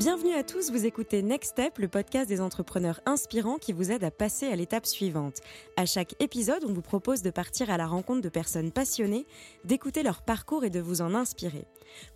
Bienvenue à tous, vous écoutez Next Step, le podcast des entrepreneurs inspirants qui vous aide à passer à l'étape suivante. À chaque épisode, on vous propose de partir à la rencontre de personnes passionnées, d'écouter leur parcours et de vous en inspirer.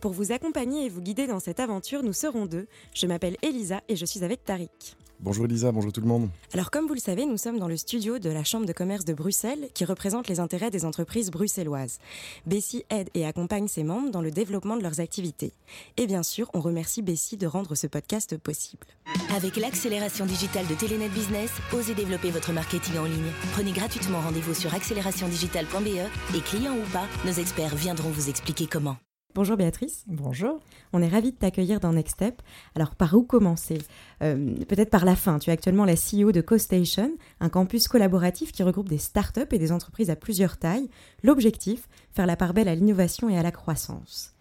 Pour vous accompagner et vous guider dans cette aventure, nous serons deux. Je m'appelle Elisa et je suis avec Tariq. Bonjour Elisa, bonjour tout le monde. Alors comme vous le savez, nous sommes dans le studio de la Chambre de commerce de Bruxelles qui représente les intérêts des entreprises bruxelloises. Bessie aide et accompagne ses membres dans le développement de leurs activités. Et bien sûr, on remercie Bessie de rendre ce podcast possible. Avec l'accélération digitale de Telenet Business, osez développer votre marketing en ligne. Prenez gratuitement rendez-vous sur accélérationdigitale.be et clients ou pas, nos experts viendront vous expliquer comment. Bonjour Béatrice. Bonjour. On est ravis de t'accueillir dans Next Step. Alors par où commencer? Euh, Peut-être par la fin. Tu es actuellement la CEO de CoStation, un campus collaboratif qui regroupe des startups et des entreprises à plusieurs tailles. L'objectif, faire la part belle à l'innovation et à la croissance.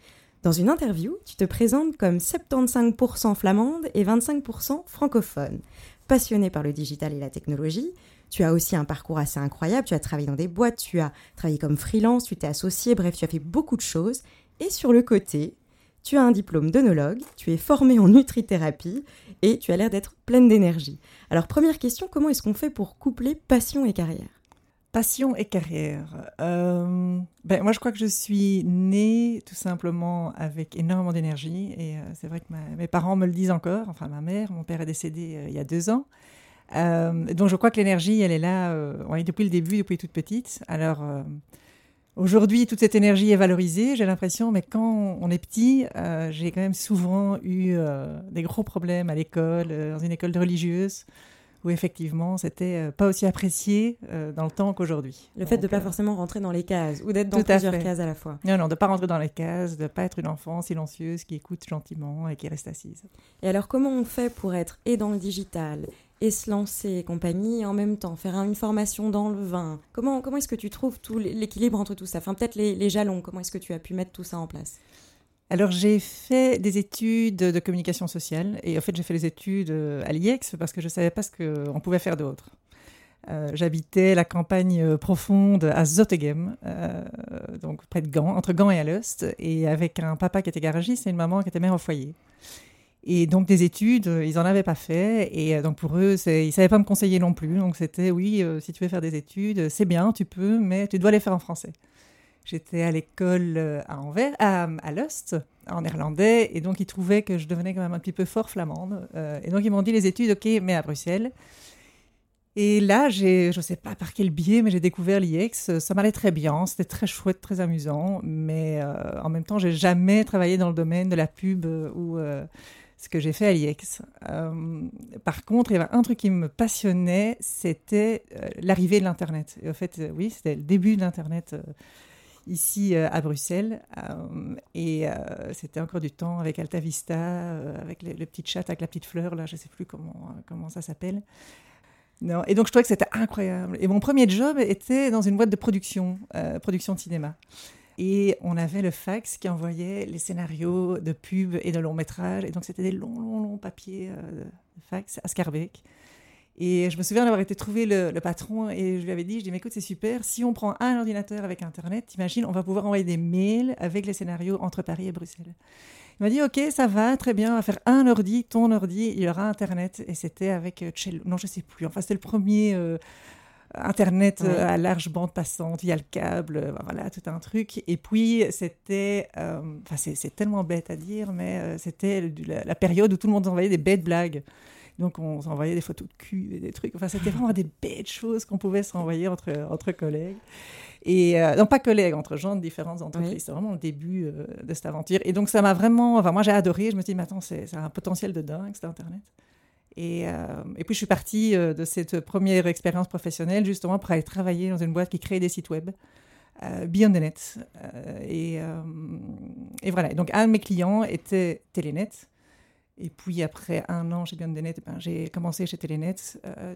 Dans une interview, tu te présentes comme 75% flamande et 25% francophone. Passionnée par le digital et la technologie, tu as aussi un parcours assez incroyable. Tu as travaillé dans des boîtes, tu as travaillé comme freelance, tu t'es associé, bref, tu as fait beaucoup de choses. Et sur le côté, tu as un diplôme d'œnologue, tu es formé en nutrithérapie et tu as l'air d'être pleine d'énergie. Alors première question, comment est-ce qu'on fait pour coupler passion et carrière? Passion et carrière. Euh, ben, moi, je crois que je suis née tout simplement avec énormément d'énergie. Et euh, c'est vrai que mes parents me le disent encore. Enfin, ma mère, mon père est décédé euh, il y a deux ans. donc, je crois que l'énergie, elle est là depuis le début, depuis toute petite. Alors, Aujourd'hui, toute cette énergie est valorisée, j'ai l'impression, mais quand on est petit, euh, j'ai quand même souvent eu euh, des gros problèmes à l'école, euh, dans une école religieuse, où effectivement, c'était pas aussi apprécié dans le temps qu'aujourd'hui. Le fait de ne pas forcément rentrer dans les cases, ou d'être dans plusieurs cases à la fois. Non, non, de ne pas rentrer dans les cases, de ne pas être une enfant silencieuse qui écoute gentiment et qui reste assise. Et alors, comment on fait pour être et dans le digital et se lancer et compagnie, et en même temps faire une formation dans le vin? Comment, comment est-ce que tu trouves tout l'équilibre entre tout ça? Enfin, peut-être les, jalons, comment est-ce que tu as pu mettre tout ça en place? Alors j'ai fait des études de communication sociale et en fait j'ai fait les études euh, à l'IEX parce que je ne savais pas ce qu'on pouvait faire d'autre. Euh, j'habitais la campagne euh, profonde à Zottegem, donc près de Gand, entre Gand et Alost, et avec un papa qui était garagiste et une maman qui était mère au foyer. Et donc des études, ils n'en avaient pas fait. Et donc pour eux, ils ne savaient pas me conseiller non plus. Donc c'était, oui, si tu veux faire des études, c'est bien, tu peux, mais tu dois les faire en français. J'étais à l'école à Anvers, à, à Lust, en néerlandais, et donc ils trouvaient que je devenais quand même un petit peu fort flamande. et donc ils m'ont dit les études, ok, mais à Bruxelles. Et là, je ne sais pas par quel biais, mais j'ai découvert l'IEX. Ça m'allait très bien, c'était très chouette, très amusant, mais en même temps, j'ai jamais travaillé dans le domaine de la pub ou ce que j'ai fait à l'IEX. Euh, par contre, il y avait un truc qui me passionnait, c'était euh, l'arrivée de l'Internet. Et en fait, euh, oui, c'était le début de l'Internet ici à Bruxelles. et c'était encore du temps avec Alta Vista, avec le, petit chat avec la petite fleur, là, je ne sais plus comment, comment ça s'appelle. Non. Et donc, je trouvais que c'était incroyable. Et mon premier job était dans une boîte de production, production de cinéma. Et on avait le fax qui envoyait les scénarios de pub et de long métrage. Et donc, c'était des longs, longs, longs papiers euh, de fax à Scarbeck. Et je me souviens d'avoir été trouver le, patron et je lui avais dit, je dis, mais écoute, c'est super, si on prend un ordinateur avec Internet, t'imagines, on va pouvoir envoyer des mails avec les scénarios entre Paris et Bruxelles. Il m'a dit, ok, ça va, très bien, on va faire un ordi, ton ordi, il y aura Internet. Et c'était avec Cello, non, je sais plus, enfin, c'était le premier... Euh, Internet euh, à large bande passante via le câble, euh, voilà, tout un truc. Et puis, c'était, euh, enfin, c'est tellement bête à dire, mais c'était la, période où tout le monde envoyait des bêtes blagues. Donc, on s'envoyait des photos de cul et des trucs. Enfin, c'était vraiment des bêtes choses qu'on pouvait s'envoyer entre, entre collègues. Et non, pas collègues, entre gens de différentes entreprises. C'est vraiment le début de cette aventure. Et donc, ça m'a vraiment. Enfin, moi, j'ai adoré. Je me suis dit, mais attends, c'est un potentiel de dingue, cet Internet. Et, euh, et, puis je suis partie euh, de cette première expérience professionnelle justement pour aller travailler dans une boîte qui crée des sites web, euh, Beyond the Net. Et, et, voilà, donc un de mes clients était Telenet. Et puis après un an chez Beyond the Net, ben, j'ai commencé chez Telenet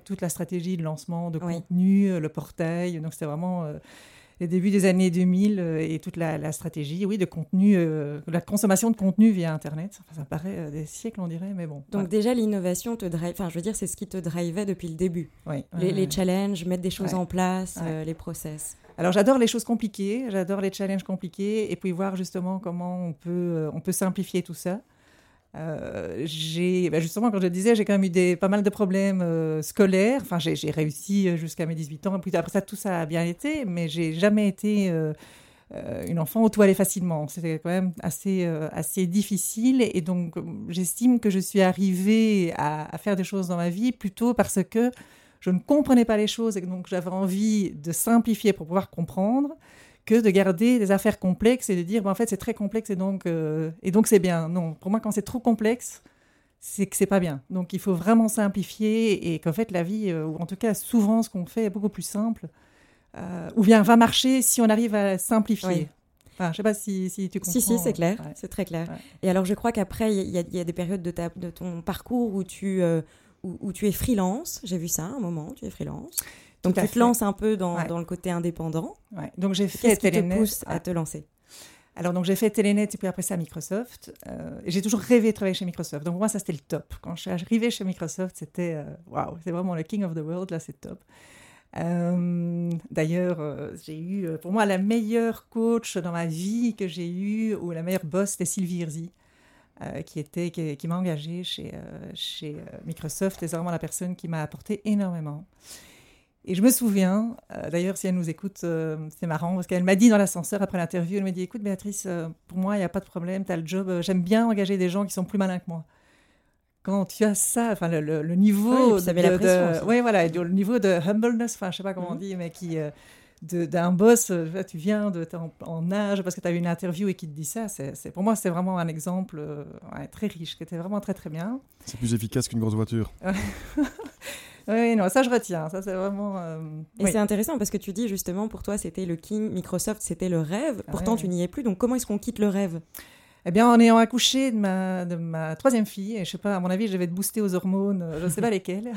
toute la stratégie de lancement de contenu, le portail. Donc c'était vraiment les débuts des années 2000 euh, et toute la, stratégie, oui, de contenu, euh, la consommation de contenu via Internet. ça paraît euh, des siècles, on dirait, mais bon. Donc déjà, l'innovation te drive, enfin, je veux dire, c'est ce qui te drivait depuis le début. Oui. Les, challenges, mettre des choses en place, les process. Alors j'adore les choses compliquées, j'adore les challenges compliqués, et puis voir justement comment on peut, on peut simplifier tout ça. Euh, j'ai, bah, justement, comme je disais, j'ai quand même eu des, pas mal de problèmes euh, scolaires. Enfin, j'ai, réussi jusqu'à mes 18 ans. Puis après ça, tout ça a bien été, mais j'ai jamais été euh, une enfant où tout allait facilement. C'était quand même assez, assez difficile. Et donc, j'estime que je suis arrivée à, faire des choses dans ma vie plutôt parce que je ne comprenais pas les choses et donc j'avais envie de simplifier pour pouvoir comprendre que de garder des affaires complexes et de dire, en fait, c'est très complexe et donc, euh, et donc c'est bien. Non, pour moi, quand c'est trop complexe, c'est que c'est pas bien. Donc, il faut vraiment simplifier et qu'en fait, la vie, euh, ou en tout cas, souvent, ce qu'on fait est beaucoup plus simple, euh, ou bien va marcher si on arrive à simplifier. Enfin, je sais pas si, si tu comprends. Si, si, c'est clair, c'est très clair. Et alors, je crois qu'après, il y, y, a des périodes de, ta, de ton parcours où tu, où, où, tu es freelance. J'ai vu ça un moment, tu es freelance. Donc tu te lances un peu dans, dans le côté indépendant. Ouais. Donc j'ai fait Qu'est-ce qui te pousse à te lancer? Alors, donc, j'ai fait Telenet et puis après ça, Microsoft. Euh, j'ai toujours rêvé de travailler chez Microsoft. Donc, pour moi, ça, c'était le top. Quand je suis arrivée chez Microsoft, c'était euh, waouh, wow, c'est vraiment le king of the world. Là, c'est top. Euh, D'ailleurs, euh, j'ai eu, pour moi, la meilleure coach dans ma vie que j'ai eue, ou la meilleure boss, c'était Sylvie Hirzi. qui, était, qui, qui m'a engagée chez, chez Microsoft. C'est vraiment la personne qui m'a apporté énormément. Et je me souviens, euh, d'ailleurs, si elle nous écoute, euh, c'est marrant, parce qu'elle m'a dit dans l'ascenseur après l'interview, elle m'a dit, écoute Béatrice, euh, pour moi, il n'y a pas de problème, tu as le job, j'aime bien engager des gens qui sont plus malins que moi. Quand tu as ça, enfin le, le, niveau oui, de, oui, voilà, le niveau de humbleness, enfin je sais pas comment on mhm. dit, mais qui d'un boss, tu viens de en, en, âge parce que tu as eu une interview et qui te dit ça, c'est pour moi c'est vraiment un exemple très riche, qui était vraiment très très bien. C'est plus efficace qu'une grosse voiture. Oui, non, ça je retiens. Ça c'est vraiment. Euh, et c'est intéressant parce que tu dis justement pour toi c'était le King, Microsoft c'était le rêve. Pourtant tu n'y es plus. Donc comment est-ce qu'on quitte le rêve? Eh bien, en ayant accouché de ma, de ma troisième fille, et je sais pas, à mon avis, je vais être boostée aux hormones, euh, je ne sais pas lesquelles.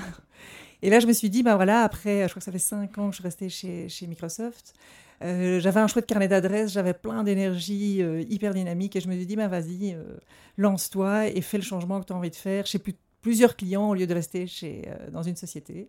Et là, je me suis dit, ben voilà, après, je crois que ça fait cinq ans que je suis restée chez, chez Microsoft. Euh, j'avais un chouette carnet d'adresses, j'avais plein d'énergie hyper dynamique, et je me suis dit, ben vas-y, lance-toi et fais le changement que tu as envie de faire. Je sais plus plusieurs clients au lieu de rester chez, euh, dans une société.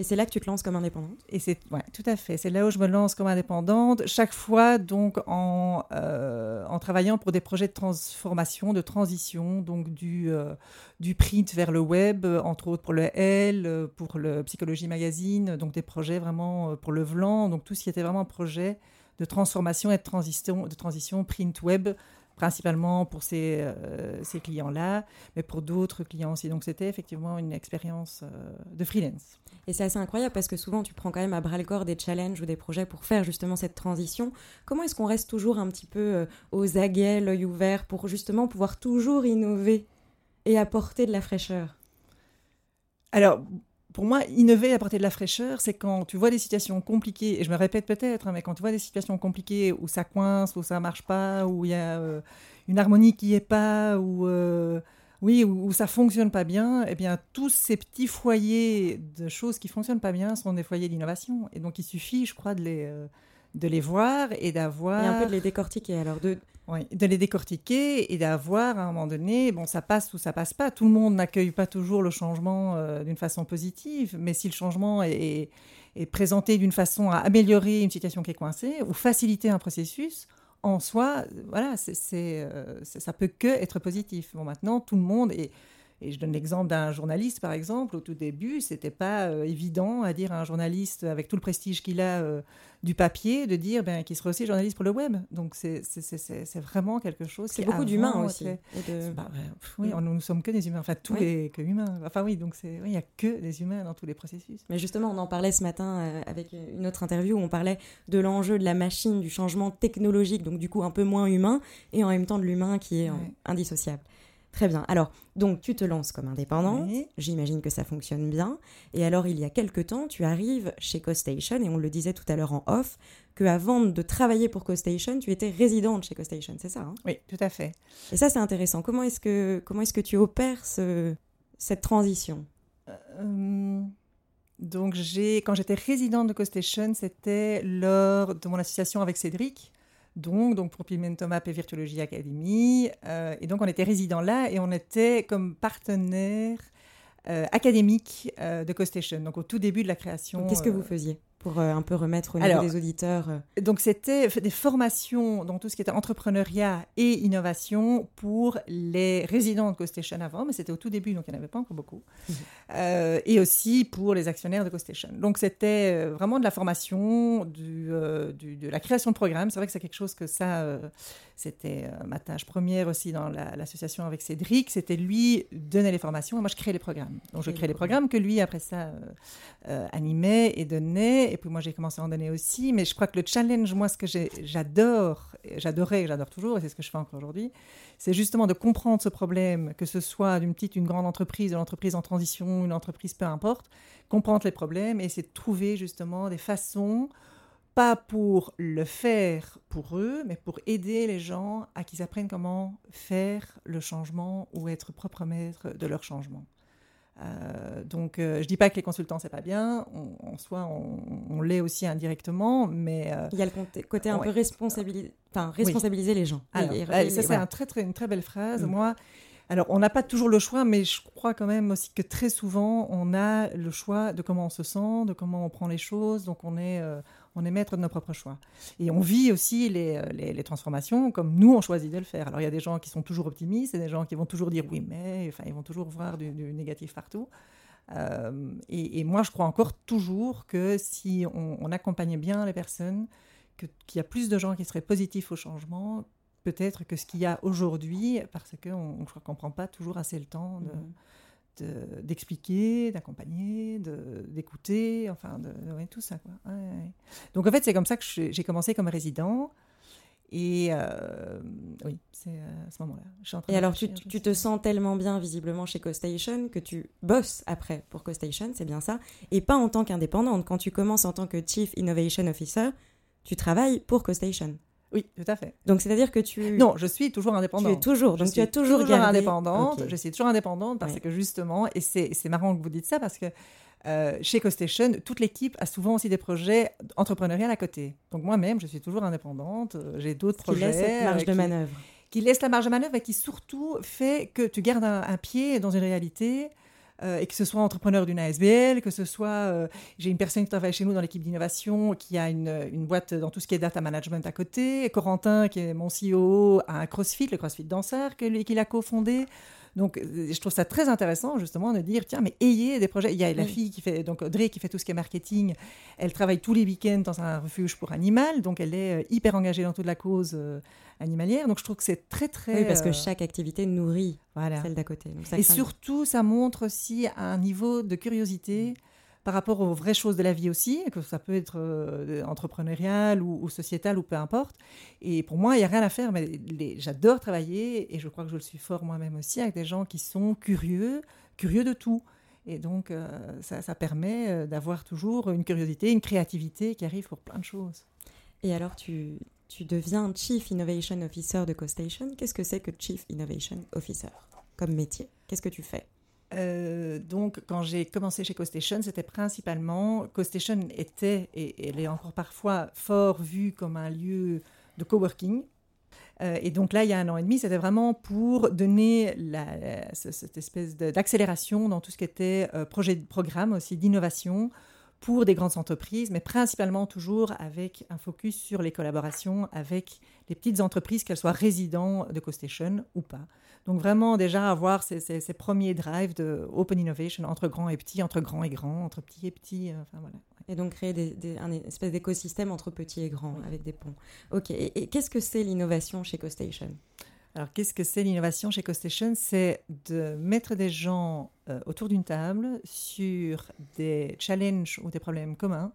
Et c'est là que tu te lances comme indépendante? Et c'est ouais, tout à fait. C'est là où je me lance comme indépendante. Chaque fois, donc, en, euh, en travaillant pour des projets de transformation, de transition, donc du, euh, du print vers le web, entre autres pour le L, pour le Psychologie Magazine, donc des projets vraiment pour le VLAN, donc tout ce qui était vraiment un projet de transformation et de transition, de transition print web principalement pour ces, euh, ces clients-là, mais pour d'autres clients aussi. Donc c'était effectivement une expérience euh, de freelance. Et c'est assez incroyable parce que souvent tu prends quand même à bras le corps des challenges ou des projets pour faire justement cette transition. Comment est-ce qu'on reste toujours un petit peu euh, aux aguets, l'œil ouvert, pour justement pouvoir toujours innover et apporter de la fraîcheur? Alors, pour moi, innover apporter de la fraîcheur, c'est quand tu vois des situations compliquées, et je me répète peut-être, hein, mais quand tu vois des situations compliquées où ça coince, où ça marche pas, où il y a euh, une harmonie qui est pas, où, euh, oui, où, ça fonctionne pas bien, eh bien, tous ces petits foyers de choses qui fonctionnent pas bien sont des foyers d'innovation. Et donc, il suffit, je crois, de les, euh, de les voir et d'avoir... Et un peu de les décortiquer, alors de de les décortiquer et d'avoir à un moment donné, bon, ça passe ou ça passe pas. Tout le monde n'accueille pas toujours le changement euh, d'une façon positive, mais si le changement est, est, présenté d'une façon à améliorer une situation qui est coincée ou faciliter un processus, en soi, voilà, c'est, euh, ça peut que être positif. Bon, maintenant, tout le monde est et je donne l'exemple d'un journaliste, par exemple. Au tout début, c'était pas euh, évident à dire à un journaliste, avec tout le prestige qu'il a euh, du papier, de dire ben, qu'il serait aussi journaliste pour le web. Donc, c'est vraiment quelque chose. C'est beaucoup d'humains aussi. Bah, oui, mm. nous ne sommes que des humains. Enfin, tous les que humains. Enfin, oui, donc il n'y a que des humains dans tous les processus. Mais justement, on en parlait ce matin euh, avec une autre interview où on parlait de l'enjeu de la machine, du changement technologique, donc du coup un peu moins humain, et en même temps de l'humain qui est indissociable. Très bien. Alors, donc, tu te lances comme indépendante. J'imagine que ça fonctionne bien. Et alors, il y a quelques temps, tu arrives chez CoStation, et on le disait tout à l'heure en off, que avant de travailler pour CoStation, tu étais résidente chez CoStation, c'est ça hein? Oui, tout à fait. Et ça, c'est intéressant. Comment est-ce que, comment est-ce que tu opères ce, cette transition? Euh, Donc, j'ai, quand j'étais résidente de CoStation, c'était lors de mon association avec Cédric donc, donc pour Pigmentum Map et Virtuologie Academy. Euh, et donc, on était résidents là et on était comme partenaire euh, académique euh, de CoStation, donc au tout début de la création. Qu'est-ce que vous faisiez? Pour euh, un peu remettre au niveau des auditeurs euh. Donc, c'était des formations dans tout ce qui était entrepreneuriat et innovation pour les résidents de CoStation avant, mais c'était au tout début, donc il n'y en avait pas encore beaucoup. Euh, et aussi pour les actionnaires de CoStation. Donc, c'était vraiment de la formation, du, de la création de programmes. C'est vrai que c'est quelque chose que ça, c'était ma tâche première aussi dans l'association avec Cédric. C'était lui donner les formations et moi, je créais les programmes. Donc, je créais les programmes que lui, après ça, animait et donnait. Et puis moi, j'ai commencé à en donner aussi. Mais je crois que le challenge, moi, ce que j'adore, j'adorais, j'adore toujours, et c'est ce que je fais encore aujourd'hui, c'est justement de comprendre ce problème, que ce soit d'une petite, une grande entreprise, une entreprise en transition, une entreprise, peu importe, comprendre les problèmes et essayer de trouver justement des façons pas pour le faire pour eux, mais pour aider les gens à qu'ils apprennent comment faire le changement ou être propre maître de leur changement. Euh, donc, euh, je dis pas que les consultants c'est pas bien. en soi, on, l'est aussi indirectement, mais euh, il y a le côté un peu responsabiliser, les gens. ça c'est un très, très, une très belle phrase. Mm. Moi, alors on n'a pas toujours le choix, mais je crois quand même aussi que très souvent on a le choix de comment on se sent, de comment on prend les choses. Donc on est on est maître de nos propres choix. Et on vit aussi les, les, transformations comme nous, on choisit de le faire. Alors il y a des gens qui sont toujours optimistes et des gens qui vont toujours dire oui, mais, enfin, ils vont toujours voir du, négatif partout. Euh, et, moi, je crois encore toujours que si on, accompagne bien les personnes, qu'il y a plus de gens qui seraient positifs au changement, peut-être que ce qu'il y a aujourd'hui, parce qu'on je crois qu'on ne prend pas toujours assez le temps de, mmh d'expliquer, d'accompagner, d'écouter, enfin, de, tout ça. Quoi. Donc en fait, c'est comme ça que j'ai commencé comme résident. Et euh, oui, c'est euh, à ce moment-là. Et alors, tu, tu, te sens tellement bien visiblement chez CoStation que tu bosses après pour CoStation, c'est bien ça, et pas en tant qu'indépendante. Quand tu commences en tant que Chief Innovation Officer, tu travailles pour CoStation. Oui, tout à fait. Donc, c'est-à-dire que tu... Non, je suis toujours indépendante. Tu es toujours, donc tu as toujours, toujours indépendante. Je suis toujours indépendante parce que justement, et c'est marrant que vous dites ça parce que euh, chez CoStation, toute l'équipe a souvent aussi des projets entrepreneuriaux à côté. Donc moi-même, je suis toujours indépendante. Euh, j'ai d'autres projets. Qui laissent cette marge de manœuvre. Qui laisse la marge de manœuvre et qui surtout fait que tu gardes un pied dans une réalité euh, et que ce soit entrepreneur d'une ASBL, que ce soit, euh, j'ai une personne qui travaille chez nous dans l'équipe d'innovation, qui a une, une, boîte dans tout ce qui est data management à côté, Corentin, qui est mon CEO, a un CrossFit, le CrossFit Danseur, qu'il a cofondé. Donc, euh, je trouve ça très intéressant, justement, de dire, tiens, mais ayez des projets. Il y a la fille qui fait, donc Audrey, qui fait tout ce qui est marketing. Elle travaille tous les week-ends dans un refuge pour animal. Donc, elle est hyper engagée dans toute la cause animalière. Donc je trouve que c'est très très. Oui, parce que euh, chaque activité nourrit celle d'à côté. et surtout, ça montre aussi un niveau de curiosité. Par rapport aux vraies choses de la vie aussi, que ça peut être euh, entrepreneurial ou, sociétal ou peu importe. Et pour moi, il n'y a rien à faire, mais j'adore travailler et je crois que je le suis fort moi-même aussi avec des gens qui sont curieux, curieux de tout. Et donc, euh, ça, ça, permet d'avoir toujours une curiosité, une créativité qui arrive pour plein de choses. Et alors, tu, tu deviens Chief Innovation Officer de CoStation. Qu'est-ce que c'est que Chief Innovation Officer comme métier? Qu'est-ce que tu fais? Euh, donc, quand j'ai commencé chez CoStation, c'était principalement. CoStation était, et elle est encore parfois fort vue comme un lieu de coworking. Euh, et donc là, il y a un an et demi, c'était vraiment pour donner cette espèce d'accélération dans tout ce qui était euh, projet de programme aussi d'innovation pour des grandes entreprises, mais principalement toujours avec un focus sur les collaborations avec les petites entreprises, qu'elles soient résidents de CoStation ou pas. Donc vraiment déjà avoir ces, ces, premiers drives de open innovation entre grands et petits, entre grands et grands, entre petits et petits. Euh, enfin, voilà. Et donc créer des, un espèce d'écosystème entre petits et grands avec des ponts. Ok. Et, qu'est-ce que c'est l'innovation chez CoStation alors, qu'est-ce que c'est l'innovation chez CoStation C'est de mettre des gens euh, autour d'une table sur des challenges ou des problèmes communs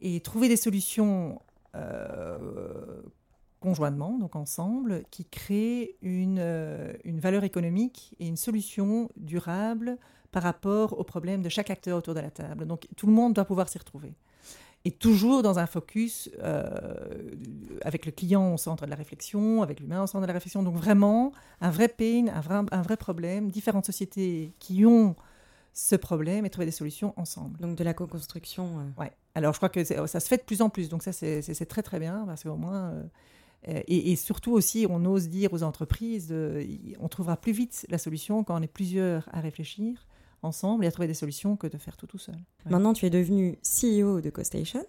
et trouver des solutions euh, conjointement, donc ensemble, qui créent une, euh, une valeur économique et une solution durable par rapport aux problèmes de chaque acteur autour de la table. Donc, tout le monde doit pouvoir s'y retrouver et toujours dans un focus euh, avec le client au centre de la réflexion, avec l'humain au centre de la réflexion. Donc vraiment un vrai pain, un vrai, un vrai problème, différentes sociétés qui ont ce problème et trouver des solutions ensemble. Donc de la co-construction. Euh. Ouais. Alors je crois que ça se fait de plus en plus, donc ça c'est très très bien parce qu'au moins... Euh, et, et, surtout aussi, on ose dire aux entreprises, de, on trouvera plus vite la solution quand on est plusieurs à réfléchir ensemble et à trouver des solutions que de faire tout tout seul. Ouais. Maintenant, tu es devenu CEO de CoStation.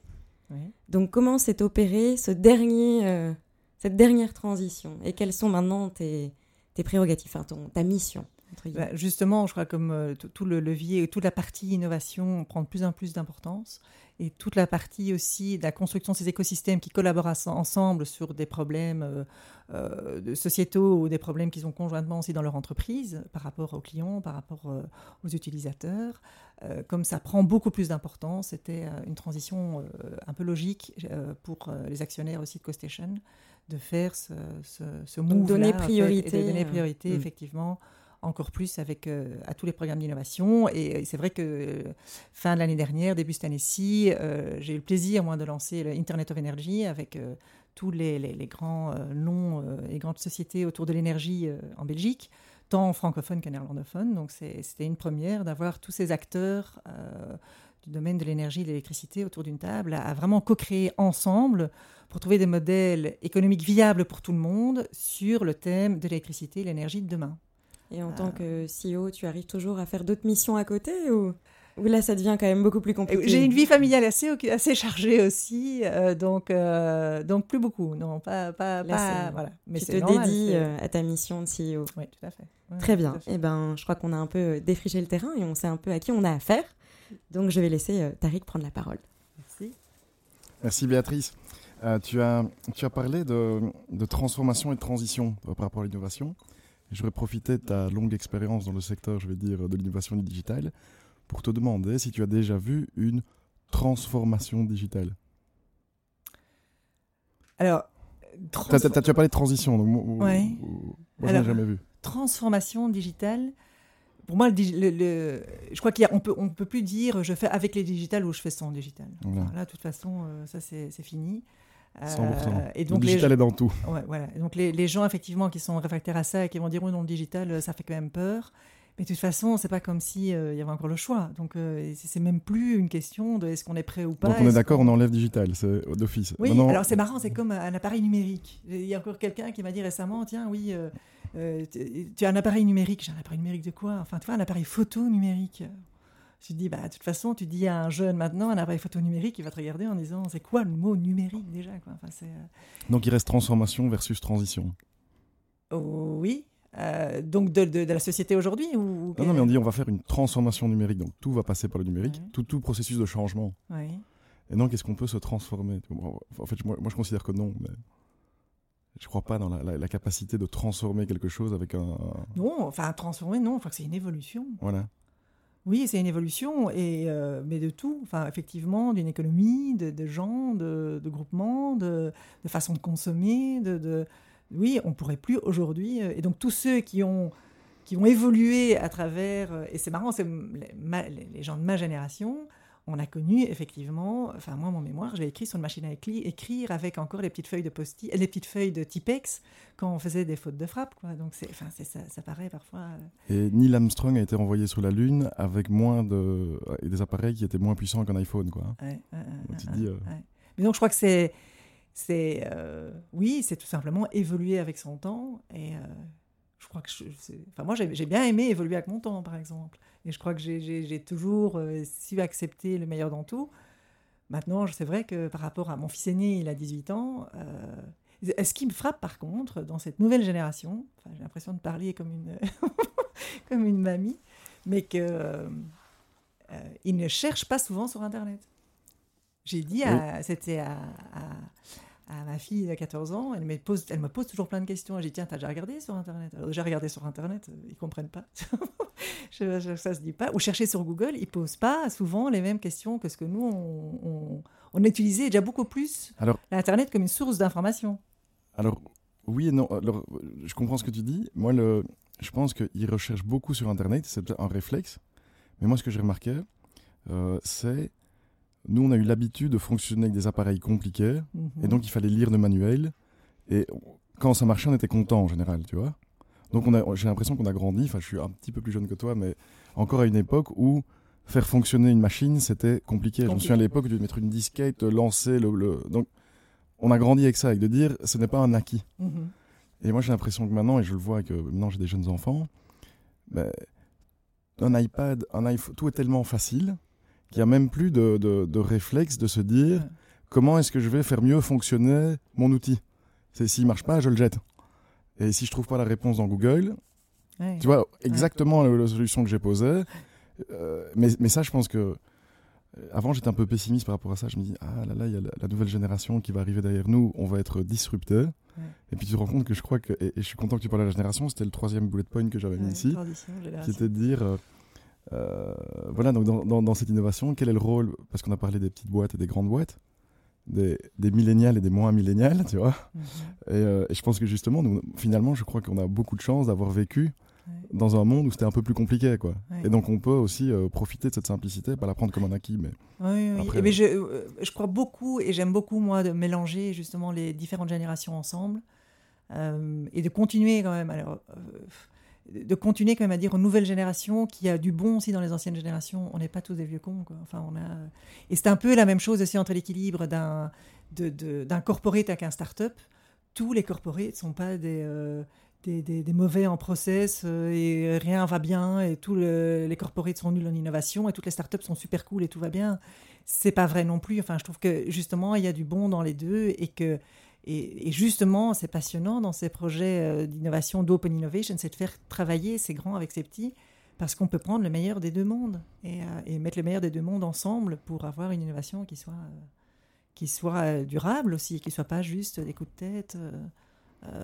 Donc, comment s'est opéré ce dernier, euh, cette dernière transition? Et quelles sont maintenant tes, tes prérogatives, enfin, ton, ta mission? Entre Bah, justement, je crois comme euh, tout le levier, toute la partie innovation prend de plus en plus d'importance et toute la partie aussi de la construction de ces écosystèmes qui collaborent ensemble sur des problèmes euh, euh, sociétaux ou des problèmes qu'ils ont conjointement aussi dans leur entreprise par rapport aux clients, par rapport euh, aux utilisateurs. Euh, comme ça prend beaucoup plus d'importance, c'était une transition un peu logique pour les actionnaires aussi de CoStation de faire ce, ce, donner en fait, et priorité, de donner priorité mm. effectivement encore plus avec euh, à tous les programmes d'innovation. Et, euh, c'est vrai que euh, fin de l'année dernière, début cette année-ci, j'ai eu le plaisir moi de lancer le Internet of Energy avec tous les, grands noms et grandes sociétés autour de l'énergie en Belgique, tant francophone que néerlandophone. Donc c'était une première d'avoir tous ces acteurs du domaine de l'énergie et de l'électricité autour d'une table à, à vraiment co-créer ensemble pour trouver des modèles économiques viables pour tout le monde sur le thème de l'électricité et l'énergie de demain. Et en Euh. tant que CEO, tu arrives toujours à faire d'autres missions à côté ou, ou là, ça devient quand même beaucoup plus compliqué? J'ai une vie familiale assez, chargée aussi, euh, donc, euh, donc plus beaucoup. Non, pas. pas, Là, pas- voilà. Mais Tu te normal, dédies euh, à ta mission de CEO. Oui, tout à fait. Ouais, Très bien. fait. Eh ben, je crois qu'on a un peu défriché le terrain et on sait un peu à qui on a affaire. Donc, je vais laisser euh, Tariq prendre la parole. Merci. Merci Béatrice. Euh, tu, as, tu as parlé de, de transformation et de transition euh, par rapport à l'innovation. Je vais profiter de ta longue expérience dans le secteur, je vais dire, de l'innovation et du digital, pour te demander si tu as déjà vu une transformation digitale. Alors, tu as parlé de transition, donc moi, Ouais. moi, je n'ai jamais vu. transformation digitale. Pour moi, le, le- le- je crois qu'on peut, on peut plus dire je fais avec les digitales ou je fais sans digital. Voilà. Enfin, là, de toute façon, euh, ça c'est fini. Euh, 100%. et le donc les, digital est dans tout. Ouais, voilà. Et Donc les, les gens effectivement qui sont réfractaires à ça et qui vont dire oui non le digital euh, ça fait quand même peur. Mais de toute façon c'est pas comme si euh, y avait encore le choix. Donc euh, c'est même plus une question de est-ce qu'on est prêt ou pas. Donc on est d'accord, on enlève digital, c'est d'office. Oui. Maintenant- Alors c'est marrant c'est comme un appareil numérique. Il y a encore quelqu'un qui m'a dit récemment tiens oui euh, euh, tu as un appareil numérique. J'ai un appareil numérique de quoi? Enfin tu vois un appareil photo numérique. Te dis, bah, de toute façon, tu dis à un jeune maintenant, un appareil photo numérique, il va te regarder en disant, c'est quoi le mot numérique déjà quoi? Enfin, euh, Donc il reste transformation versus transition. Oh, oui. Euh, donc de, de- de la société aujourd'hui ou, ou Non, non, mais on dit on va faire une transformation numérique, donc tout va passer par le numérique, Ouais. tout, tout processus de changement. Et donc, est-ce qu'on peut se transformer? En fait, moi, moi, je considère que non, mais je crois pas dans la, la- la capacité de transformer quelque chose avec un. Non, enfin transformer, non, que c'est une évolution. Voilà. Oui, c'est une évolution, et, euh, mais de tout. Enfin, effectivement, d'une économie, de, gens, de, groupements, de, de façon de consommer. De, Oui, on pourrait plus aujourd'hui. euh, Et donc, tous ceux qui ont, qui ont évolué à travers. euh, Et c'est marrant, c'est les gens de ma génération. On a connu effectivement, enfin moi mon mémoire, je l'ai écrit sur une machine à écri- écrire avec encore les petites feuilles de post les petites feuilles de Tipex quand on faisait des fautes de frappe quoi. Donc c'est, enfin ça, ça paraît parfois. euh, Et Neil Armstrong a été envoyé sur la Lune avec moins de. et des appareils qui étaient moins puissants qu'un iPhone, quoi. Ouais, ouais, ouais, Donc, tu ouais, te dis, euh. Mais donc je crois que c'est, c'est, euh, oui, c'est tout simplement évoluer avec son temps. Et euh, je crois que, je, enfin moi j'ai, j'ai bien aimé évoluer avec mon temps, par exemple. Et je crois que j'ai, toujours euh, su accepter le meilleur dans tout. Maintenant, c'est vrai que par rapport à mon fils aîné, il a 18 ans. euh, ce qui me frappe par contre dans cette nouvelle génération, j'ai l'impression de parler comme une, comme une mamie, mais que euh, ils ne cherchent pas souvent sur Internet. J'ai dit, c'était à, à- à ma fille de 14 ans, elle me, pose, elle me pose toujours plein de questions. J'ai dit, tiens, t'as déjà regardé sur Internet? Alors, déjà regardé sur Internet, euh, ils comprennent pas. Je- je- ça se dit pas. Ou chercher sur Google, ils posent pas souvent les mêmes questions que ce que nous, on, on, on utilisait déjà beaucoup plus Alors, l'Internet comme une source d'information. alors, oui et non. Alors, je comprends ce que tu dis. Moi, le, je pense qu'ils recherchent beaucoup sur Internet, c'est un réflexe. Mais moi, ce que j'ai remarqué, euh, c'est. Nous, on a eu l'habitude de fonctionner avec des appareils compliqués. Mhm. Et donc, il fallait lire le manuel. Et quand ça marchait, on était content en général, tu vois. Donc, j'ai l'impression qu'on a grandi. Enfin, je suis un petit peu plus jeune que toi, mais encore à une époque où faire fonctionner une machine, c'était compliqué. Je me souviens à l'époque, devais mettre une disquette, lancer le, le- Donc, on a grandi avec ça, avec de dire, ce n'est pas un acquis. Mhm. Et moi, j'ai l'impression que maintenant, et je le vois que maintenant j'ai des jeunes enfants, ben, un iPad, un iPhone, tout est tellement facile qu'il n'y a même plus de, de, de réflexe de se dire Ouais. comment est-ce que je vais faire mieux fonctionner mon outil? C'est s'il marche pas, je le jette. Et si je trouve pas la réponse dans Google, Ouais. tu vois, exactement la, la solution que j'ai posée. Euh, mais, mais ça, je pense que. euh, Avant, j'étais un peu pessimiste par rapport à ça. Je me dis, ah là là, il y a la, la nouvelle génération qui va arriver derrière nous, on va être disrupté. Et puis tu te rends compte que je crois que. Et, et je suis content que tu parles de la génération, c'était le troisième bullet point que j'avais mis ici, qui était de dire. Euh, voilà, donc dans, dans- dans cette innovation, quel est le rôle Parce qu'on a parlé des petites boîtes et des grandes boîtes, des, des millénials et des moins millénials, tu vois. Mhm. Et, euh, et je pense que justement, nous, finalement, je crois qu'on a beaucoup de chance d'avoir vécu dans un monde où c'était un peu plus compliqué, quoi. Ouais. Et donc on peut aussi euh, profiter de cette simplicité, pas la prendre comme un acquis, mais Oui, oui. Après, ben, je, euh, je crois beaucoup et j'aime beaucoup, moi, de mélanger justement les différentes générations ensemble euh, et de continuer quand même. Alors, de continuer quand même à dire aux nouvelles générations qu'il y a du bon aussi dans les anciennes générations. On n'est pas tous des vieux cons. Enfin, on a... Et c'est un peu la même chose aussi entre l'équilibre d'un, de, de- corporate avec un start-up. Tous les corporates ne sont pas des, euh, des, des- mauvais en process euh, et rien va bien et tous le- les corporates sont nuls en innovation et toutes les startups sont super cool et tout va bien. C'est pas vrai non plus. Enfin, je trouve que justement, il y a du bon dans les deux et que et, justement, c'est passionnant dans ces projets euh, d'innovation, d'open innovation, c'est de faire travailler ces grands avec ces petits parce qu'on peut prendre le meilleur des deux mondes et, euh, et mettre le meilleur des deux mondes ensemble pour avoir une innovation qui soit, euh, qui soit durable aussi, qui soit pas juste des coups de tête.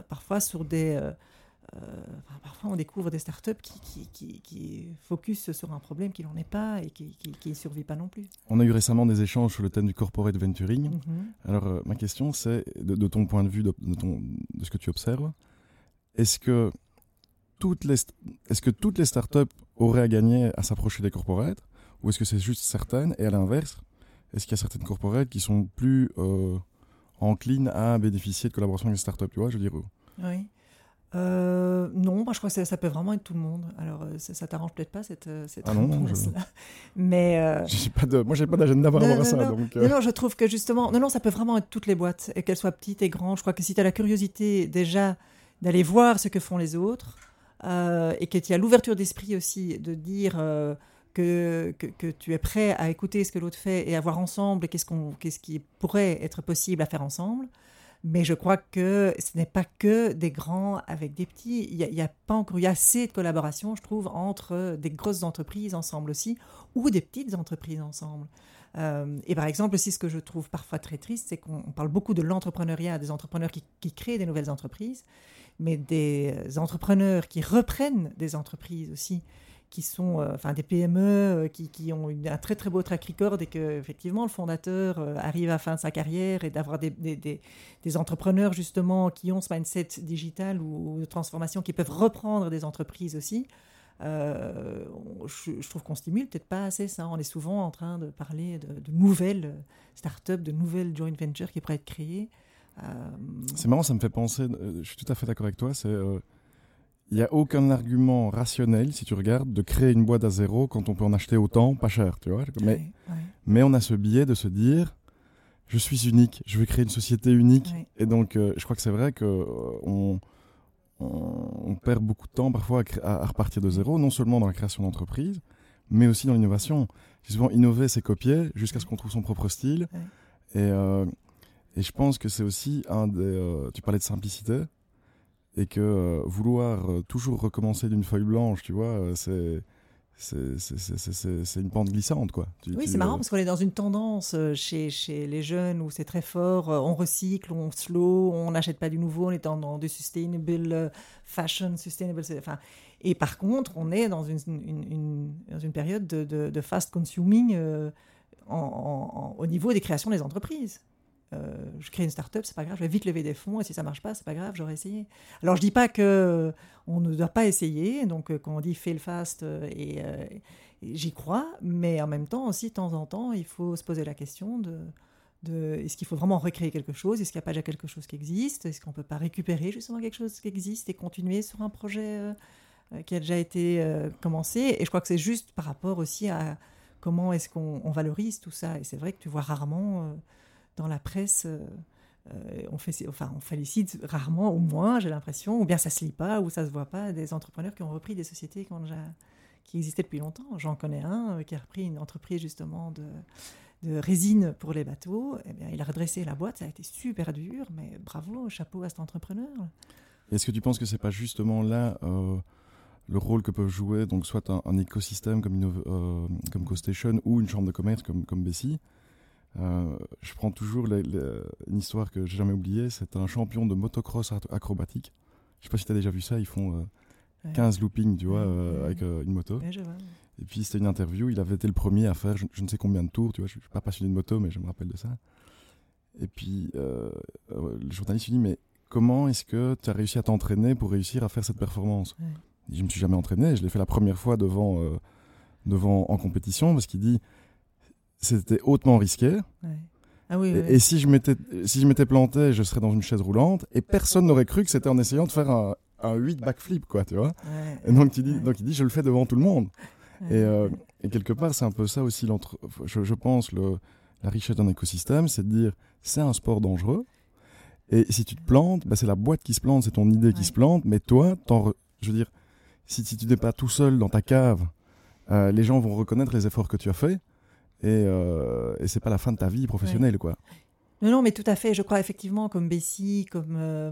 parfois sur des, enfin, parfois on découvre des startups qui, qui, qui, qui focus sur un problème qui n'en est pas et qui ne survit pas non plus. on a eu récemment des échanges sur le thème du corporate venturing. Mhm. Alors euh, ma question c'est, de, de ton point de vue, de, de ton, de ce que tu observes, est-ce que toutes les, st- est-ce que toutes les startups auraient à gagner à s'approcher des corporates, ou est-ce que c'est juste certaines, et à l'inverse, est-ce qu'il y a certaines corporates qui sont plus euh, enclines à bénéficier de collaboration avec les startups, tu vois, je veux dire, Oui. Euh, non, moi je crois que ça, ça peut vraiment être tout le monde. Alors euh, ça, ça t'arrange peut-être pas cette, euh, cette Ah non, non, réponse-là. Mais euh, j'ai pas de, moi j'ai pas d'agenda par rapport à ça, non. donc... euh, Non, non, je trouve que justement, non, non, ça peut vraiment être toutes les boîtes, et qu'elles soient petites et grandes. Je crois que si tu as la curiosité déjà d'aller voir ce que font les autres, et que tu as l'ouverture d'esprit aussi de dire que, que, que tu es prêt à écouter ce que l'autre fait et à voir ensemble qu'est-ce qu'on, qu'est-ce qui pourrait être possible à faire ensemble. Mais je crois que ce n'est pas que des grands avec des petits. Il y a, pas encore assez de collaboration, je trouve, entre des grosses entreprises ensemble aussi, ou des petites entreprises ensemble. Euh, et par exemple, aussi, ce que je trouve parfois très triste, c'est qu'on on parle beaucoup de l'entrepreneuriat, des entrepreneurs qui, créent des nouvelles entreprises, mais des entrepreneurs qui reprennent des entreprises aussi, qui sont, euh, enfin, des PME euh, qui, qui ont un très très beau track record et que effectivement le fondateur euh, arrive à la fin de sa carrière et d'avoir des, des, des- entrepreneurs justement qui ont ce mindset digital ou, de transformation qui peuvent reprendre des entreprises aussi. Je, trouve qu'on stimule peut-être pas assez ça. On est souvent en train de parler de, nouvelles startups, de nouvelles joint ventures qui pourraient être créées. C'est marrant, ça me fait penser, je suis tout à fait d'accord avec toi, c'est... il n'y a aucun argument rationnel, si tu regardes, de créer une boîte à zéro quand on peut en acheter autant, pas cher, tu vois. Mais, ouais, ouais, mais on a ce biais de se dire, je suis unique, je veux créer une société unique. ouais. Et donc, euh, je crois que c'est vrai que euh, on, on, on perd beaucoup de temps parfois à, repartir de zéro, non seulement dans la création d'entreprise, mais aussi dans l'innovation. Souvent, innover, c'est copier jusqu'à ce qu'on trouve son propre style. Et, euh, et je pense que c'est aussi un des. euh, tu parlais de simplicité, et que euh, vouloir euh, toujours recommencer d'une feuille blanche, tu vois, euh, c'est. C'est une pente glissante, quoi. Tu- Oui, c'est marrant euh, parce qu'on est dans une tendance chez, chez les jeunes où c'est très fort, on recycle, on slow, on n'achète pas du nouveau, on est dans, dans du sustainable fashion, sustainable. Enfin, et par contre, on est dans une, une- une- dans une période de, de- de fast consuming euh, en- en- en- au niveau des créations des entreprises. Euh, je crée une start-up, c'est pas grave, je vais vite lever des fonds et si ça marche pas, c'est pas grave, j'aurais essayé. Alors je dis pas que euh, on ne doit pas essayer, donc euh, quand on dit fail fast euh, et, j'y crois, mais en même temps aussi de temps en temps, il faut se poser la question de, est-ce qu'il faut vraiment recréer quelque chose, est-ce qu'il n'y a pas déjà quelque chose qui existe, est-ce qu'on peut pas récupérer justement quelque chose qui existe et continuer sur un projet qui a déjà été commencé. Et je crois que c'est juste par rapport aussi à comment est-ce qu'on on valorise tout ça. Et c'est vrai que tu vois rarement dans la presse, euh, euh, on, fait, enfin, on félicite rarement, au moins, j'ai l'impression, ou bien ça se lit pas, ou ça se voit pas, des entrepreneurs qui ont repris des sociétés qui existait depuis longtemps. J'en connais un qui a repris une entreprise justement de, résine pour les bateaux. Eh bien, il a redressé la boîte, ça a été super dur, mais bravo, chapeau à cet entrepreneur. Est-ce que tu penses que c'est pas justement là le rôle que peuvent jouer donc soit un, écosystème comme, euh, comme CoStation ou une chambre de commerce comme, comme Bessie. Euh, je prends toujours une histoire que j'ai jamais oubliée. C'est un champion de motocross acrobatique. Je sais pas si tu as déjà vu ça. Ils font 15 euh, loopings, tu vois, avec une moto. Et puis c'était une interview. Il avait été le premier à faire je, ne sais combien de tours. Tu vois, je suis pas passionné de moto, mais je me rappelle de ça. Et puis le journaliste lui dit mais comment est-ce que tu as réussi à t'entraîner pour réussir à faire cette performance? Je me suis jamais entraîné, je l'ai fait la première fois devant, euh, devant en compétition parce qu'il dit c'était hautement risqué. Ah oui, et, si je m'étais si je m'étais planté, je serais dans une chaise roulante et personne n'aurait cru que c'était en essayant de faire un, un 8 backflip quoi, tu vois. Et donc il dit donc il dit je le fais devant tout le monde. Et, euh, et, quelque part c'est un peu ça aussi je, je pense le la richesse d'un écosystème, c'est de dire c'est un sport dangereux. Et si tu te plantes, bah, c'est la boîte qui se plante, c'est ton idée qui se plante, mais toi, je veux dire, si, tu n'es pas tout seul dans ta cave, euh, les gens vont reconnaître les efforts que tu as faits et, euh, et c'est pas la fin de ta vie professionnelle, quoi. Non, non, mais tout à fait. Je crois effectivement, comme Bessie, comme, euh,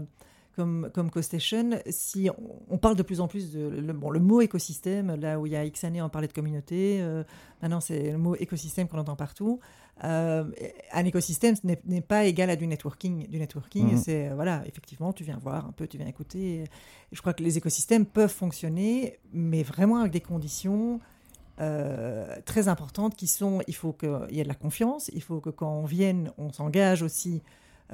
comme, comme CoStation, si on, parle de plus en plus de le, bon, le mot écosystème, là où il y a X années on parlait de communauté, euh, maintenant c'est le mot écosystème qu'on entend partout. Euh, un écosystème n'est pas égal à du networking. Du networking, mhm. c'est euh, voilà, effectivement, tu viens voir un peu, tu viens écouter. Je crois que les écosystèmes peuvent fonctionner, mais vraiment avec des conditions très importantes qui sont il faut qu'il y ait de la confiance, il faut que quand on vienne, on s'engage aussi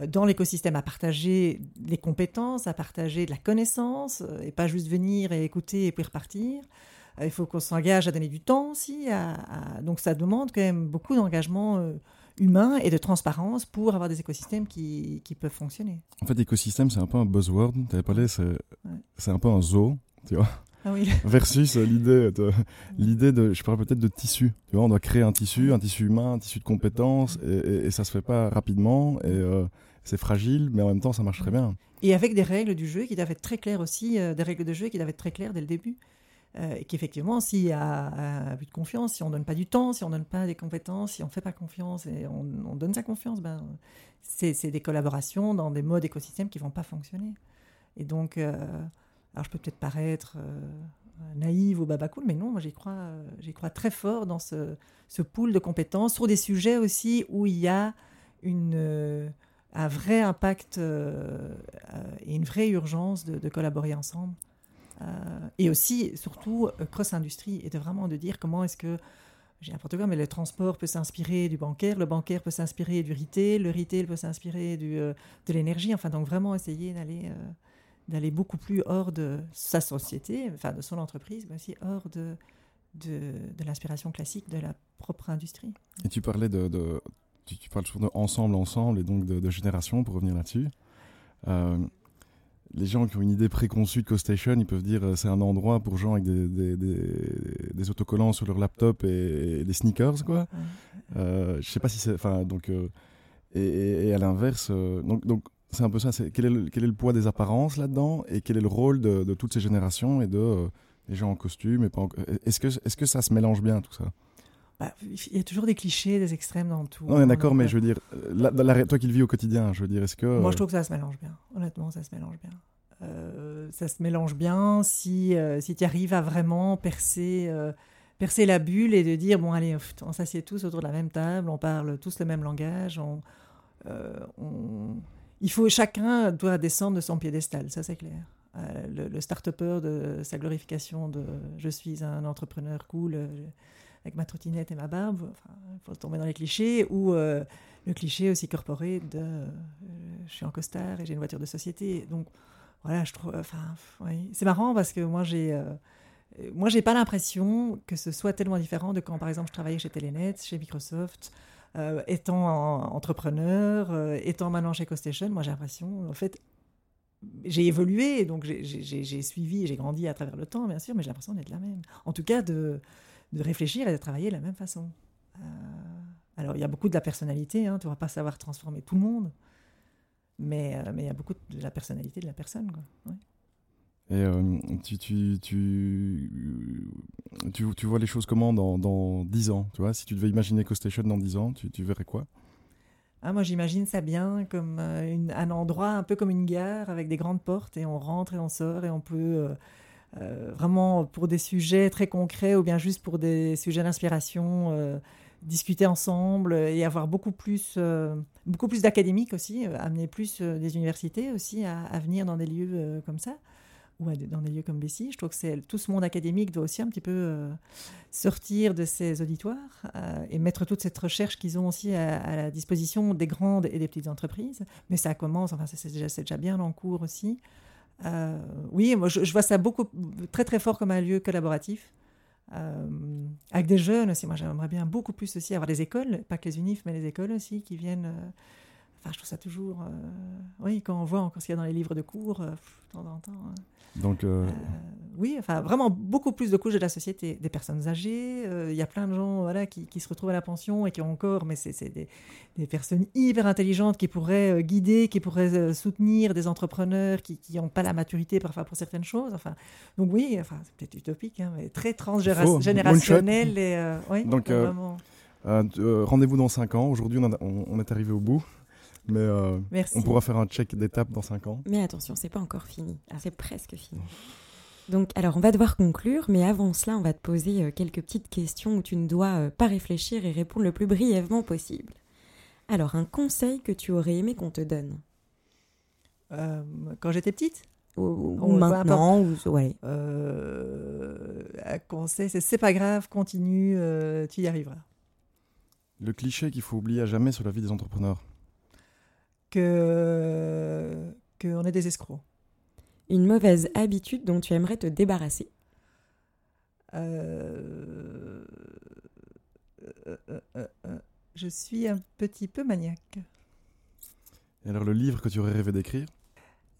dans l'écosystème à partager les compétences, à partager de la connaissance, et pas juste venir et écouter et puis repartir. Il faut qu'on s'engage à donner du temps aussi. Donc ça demande quand même beaucoup d'engagement euh, humain et de transparence pour avoir des écosystèmes qui, peuvent fonctionner. En fait, écosystème, c'est un peu un buzzword. Tu avais parlé, c'est un peu un zoo, tu vois. Ah oui. Versus l'idée de, l'idée de, je parle peut-être de tissu. Tu vois, on doit créer un tissu, un tissu humain, un tissu de compétences, et, et, ça se fait pas rapidement, et euh, c'est fragile, mais en même temps, ça marche très bien. Et avec des règles du jeu qui doivent être très claires aussi, euh, des règles de jeu qui doivent être très claires dès le début. Euh, qu'effectivement, s'il y a un but de confiance, si on ne donne pas du temps, si on ne donne pas des compétences, si on ne fait pas confiance et on, donne sa confiance, ben, c'est des collaborations dans des modes écosystèmes qui ne vont pas fonctionner. Et donc, euh, alors je peux peut-être paraître euh, naïve ou babacool, mais non, moi j'y crois, j'y crois très fort dans ce, pool de compétences sur des sujets aussi où il y a une, un vrai impact et une vraie urgence de collaborer ensemble. Euh, et aussi, surtout, euh, cross-industrie, et de vraiment de dire comment est-ce que, j'ai n'importe quoi, mais le transport peut s'inspirer du bancaire, le bancaire peut s'inspirer du retail, le retail peut s'inspirer euh, de l'énergie, enfin, donc vraiment essayer d'aller d'aller beaucoup plus hors de sa société, enfin de son entreprise, mais aussi hors de, de, de l'inspiration classique de la propre industrie. Et tu parlais de, de tu, parles toujours de ensemble, ensemble, et donc de, de génération, pour revenir là-dessus les gens qui ont une idée préconçue de CoStation, ils peuvent dire euh, c'est un endroit pour gens avec des, des, autocollants sur leur laptop et, des sneakers, quoi. Euh, je sais pas si c'est. Enfin, donc. Euh, et, à l'inverse, donc, donc c'est un peu ça. Quel, est le, quel est le poids des apparences là-dedans et quel est le rôle de, toutes ces générations et de les gens en costume et Est-ce que, ça se mélange bien tout ça? Bah, il y a toujours des clichés, des extrêmes dans tout. Non, d'accord, mais je veux dire, toi qui le vis au quotidien, je veux dire, est-ce que. Moi, je trouve que ça se mélange bien. Honnêtement, ça se mélange bien. Euh, ça se mélange bien si, euh, si tu arrives à vraiment percer, euh, percer la bulle et de dire bon, allez, on s'assied tous autour de la même table, on parle tous le même langage, on, il faut chacun doit descendre de son piédestal, ça c'est clair. le, le start-upper de sa glorification de je suis un entrepreneur cool avec ma trottinette et ma barbe, il faut tomber dans les clichés, ou euh, le cliché aussi corporé de euh, je suis en costard et j'ai une voiture de société. Donc voilà, je trouve, enfin, c'est marrant parce que moi j'ai, euh, moi j'ai pas l'impression que ce soit tellement différent de quand par exemple je travaillais chez Telenet, chez Microsoft. Étant entrepreneur, étant maintenant chez CoStation, moi j'ai l'impression, en fait, j'ai évolué, donc j'ai suivi, j'ai grandi à travers le temps, bien sûr, mais j'ai l'impression d'être la même. En tout cas, de, de réfléchir et de travailler de la même façon. Euh, alors, il y a beaucoup de la personnalité, hein, tu ne vas pas savoir transformer tout le monde, mais, euh, mais il y a beaucoup de la personnalité de la personne. Quoi. Et euh, tu, tu, tu, tu, tu vois les choses comment dans, dans 10 ans tu vois? Si tu devais imaginer CoStation dans 10 ans, tu, tu verrais quoi? Ah, moi, j'imagine ça bien comme euh, un endroit un peu comme une gare avec des grandes portes et on rentre et on sort et on peut euh, euh, vraiment pour des sujets très concrets ou bien juste pour des sujets d'inspiration euh, discuter ensemble et avoir beaucoup plus, euh, plus d'académiques aussi, euh, amener plus euh, des universités aussi à, venir dans des lieux euh, comme ça ou dans des lieux comme Bessie. Je trouve que tout ce monde académique doit aussi un petit peu euh, sortir de ces auditoires euh, et mettre toute cette recherche qu'ils ont aussi à, la disposition des grandes et des petites entreprises. Mais ça commence, enfin, c'est déjà, bien en cours aussi. Euh, oui, moi, je, vois ça beaucoup, très très fort comme un lieu collaboratif. Avec des jeunes aussi, moi j'aimerais bien beaucoup plus aussi avoir des écoles, pas que les unifs, mais les écoles aussi qui viennent. Enfin, je trouve ça toujours. euh, oui, quand on voit encore ce qu'il y a dans les livres de cours, euh, de temps en temps. hein. Donc, euh, oui, enfin, vraiment beaucoup plus de couches de la société. Des personnes âgées, il y a plein de gens voilà, qui, qui se retrouvent à la pension et qui ont encore, mais c'est des, des personnes hyper intelligentes qui pourraient guider, qui pourraient soutenir des entrepreneurs qui n'ont pas la maturité parfois pour certaines choses. Enfin, donc oui, enfin, c'est peut-être utopique, hein, mais très transgénérationnel. Et, oui, Donc, vraiment. euh, rendez-vous dans 5 ans. Aujourd'hui, on est arrivé au bout. Mais euh, Merci. on pourra faire un check d'étape dans 5 ans. Mais attention, c'est pas encore fini. C'est presque fini. Donc, alors, on va devoir conclure, mais avant cela, on va te poser euh, quelques petites questions où tu ne dois euh, pas réfléchir et répondre le plus brièvement possible. Alors, un conseil que tu aurais aimé qu'on te donne? Euh, quand j'étais petite, Ou, maintenant ou, ouais. euh, un conseil, c'est c'est pas grave, continue, euh, tu y arriveras. Le cliché qu'il faut oublier à jamais sur la vie des entrepreneurs. Que qu'on est des escrocs. Une mauvaise habitude dont tu aimerais te débarrasser Euh, euh, euh, je suis un petit peu maniaque. Et alors, le livre que tu aurais rêvé d'écrire?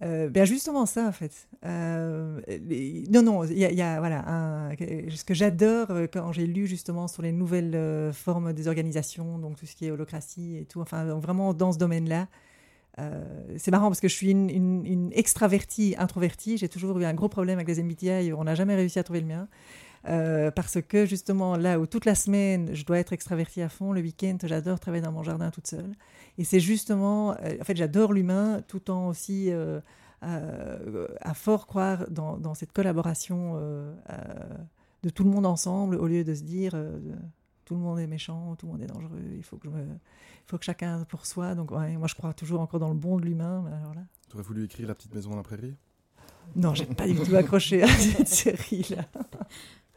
Euh, ben justement ça en fait. Euh, les- Non non, il y a, il y a, voilà un- ce que j'adore quand j'ai lu justement sur les nouvelles euh, formes des organisations, donc tout ce qui est holocratie et tout. Enfin vraiment dans ce domaine-là. Euh, c'est marrant parce que je suis une, extravertie, introvertie. J'ai toujours eu un gros problème avec les MBTI. On n'a jamais réussi à trouver le mien. Euh, parce que justement, là où toute la semaine, je dois être extravertie à fond, le week-end, j'adore travailler dans mon jardin toute seule. Et c'est justement, euh, en fait, j'adore l'humain tout en aussi à fort croire dans, cette collaboration de tout le monde ensemble au lieu de se dire tout le monde est méchant, tout le monde est dangereux, il faut que, je me, il faut que chacun pour soi. Donc, ouais, moi, je crois toujours encore dans le bon de l'humain. Tu aurais voulu écrire La petite maison dans la prairie? Non, j'ai pas du tout accroché à cette série-là.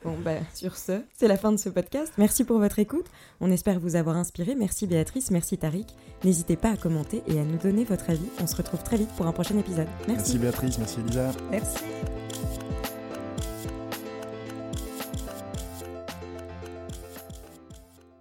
Bon, bah, sur ce, c'est la fin de ce podcast. Merci pour votre écoute. On espère vous avoir inspiré. Merci Béatrice, merci Tariq. N'hésitez pas à commenter et à nous donner votre avis. On se retrouve très vite pour un prochain épisode. Merci Béatrice, merci Elisa. Merci.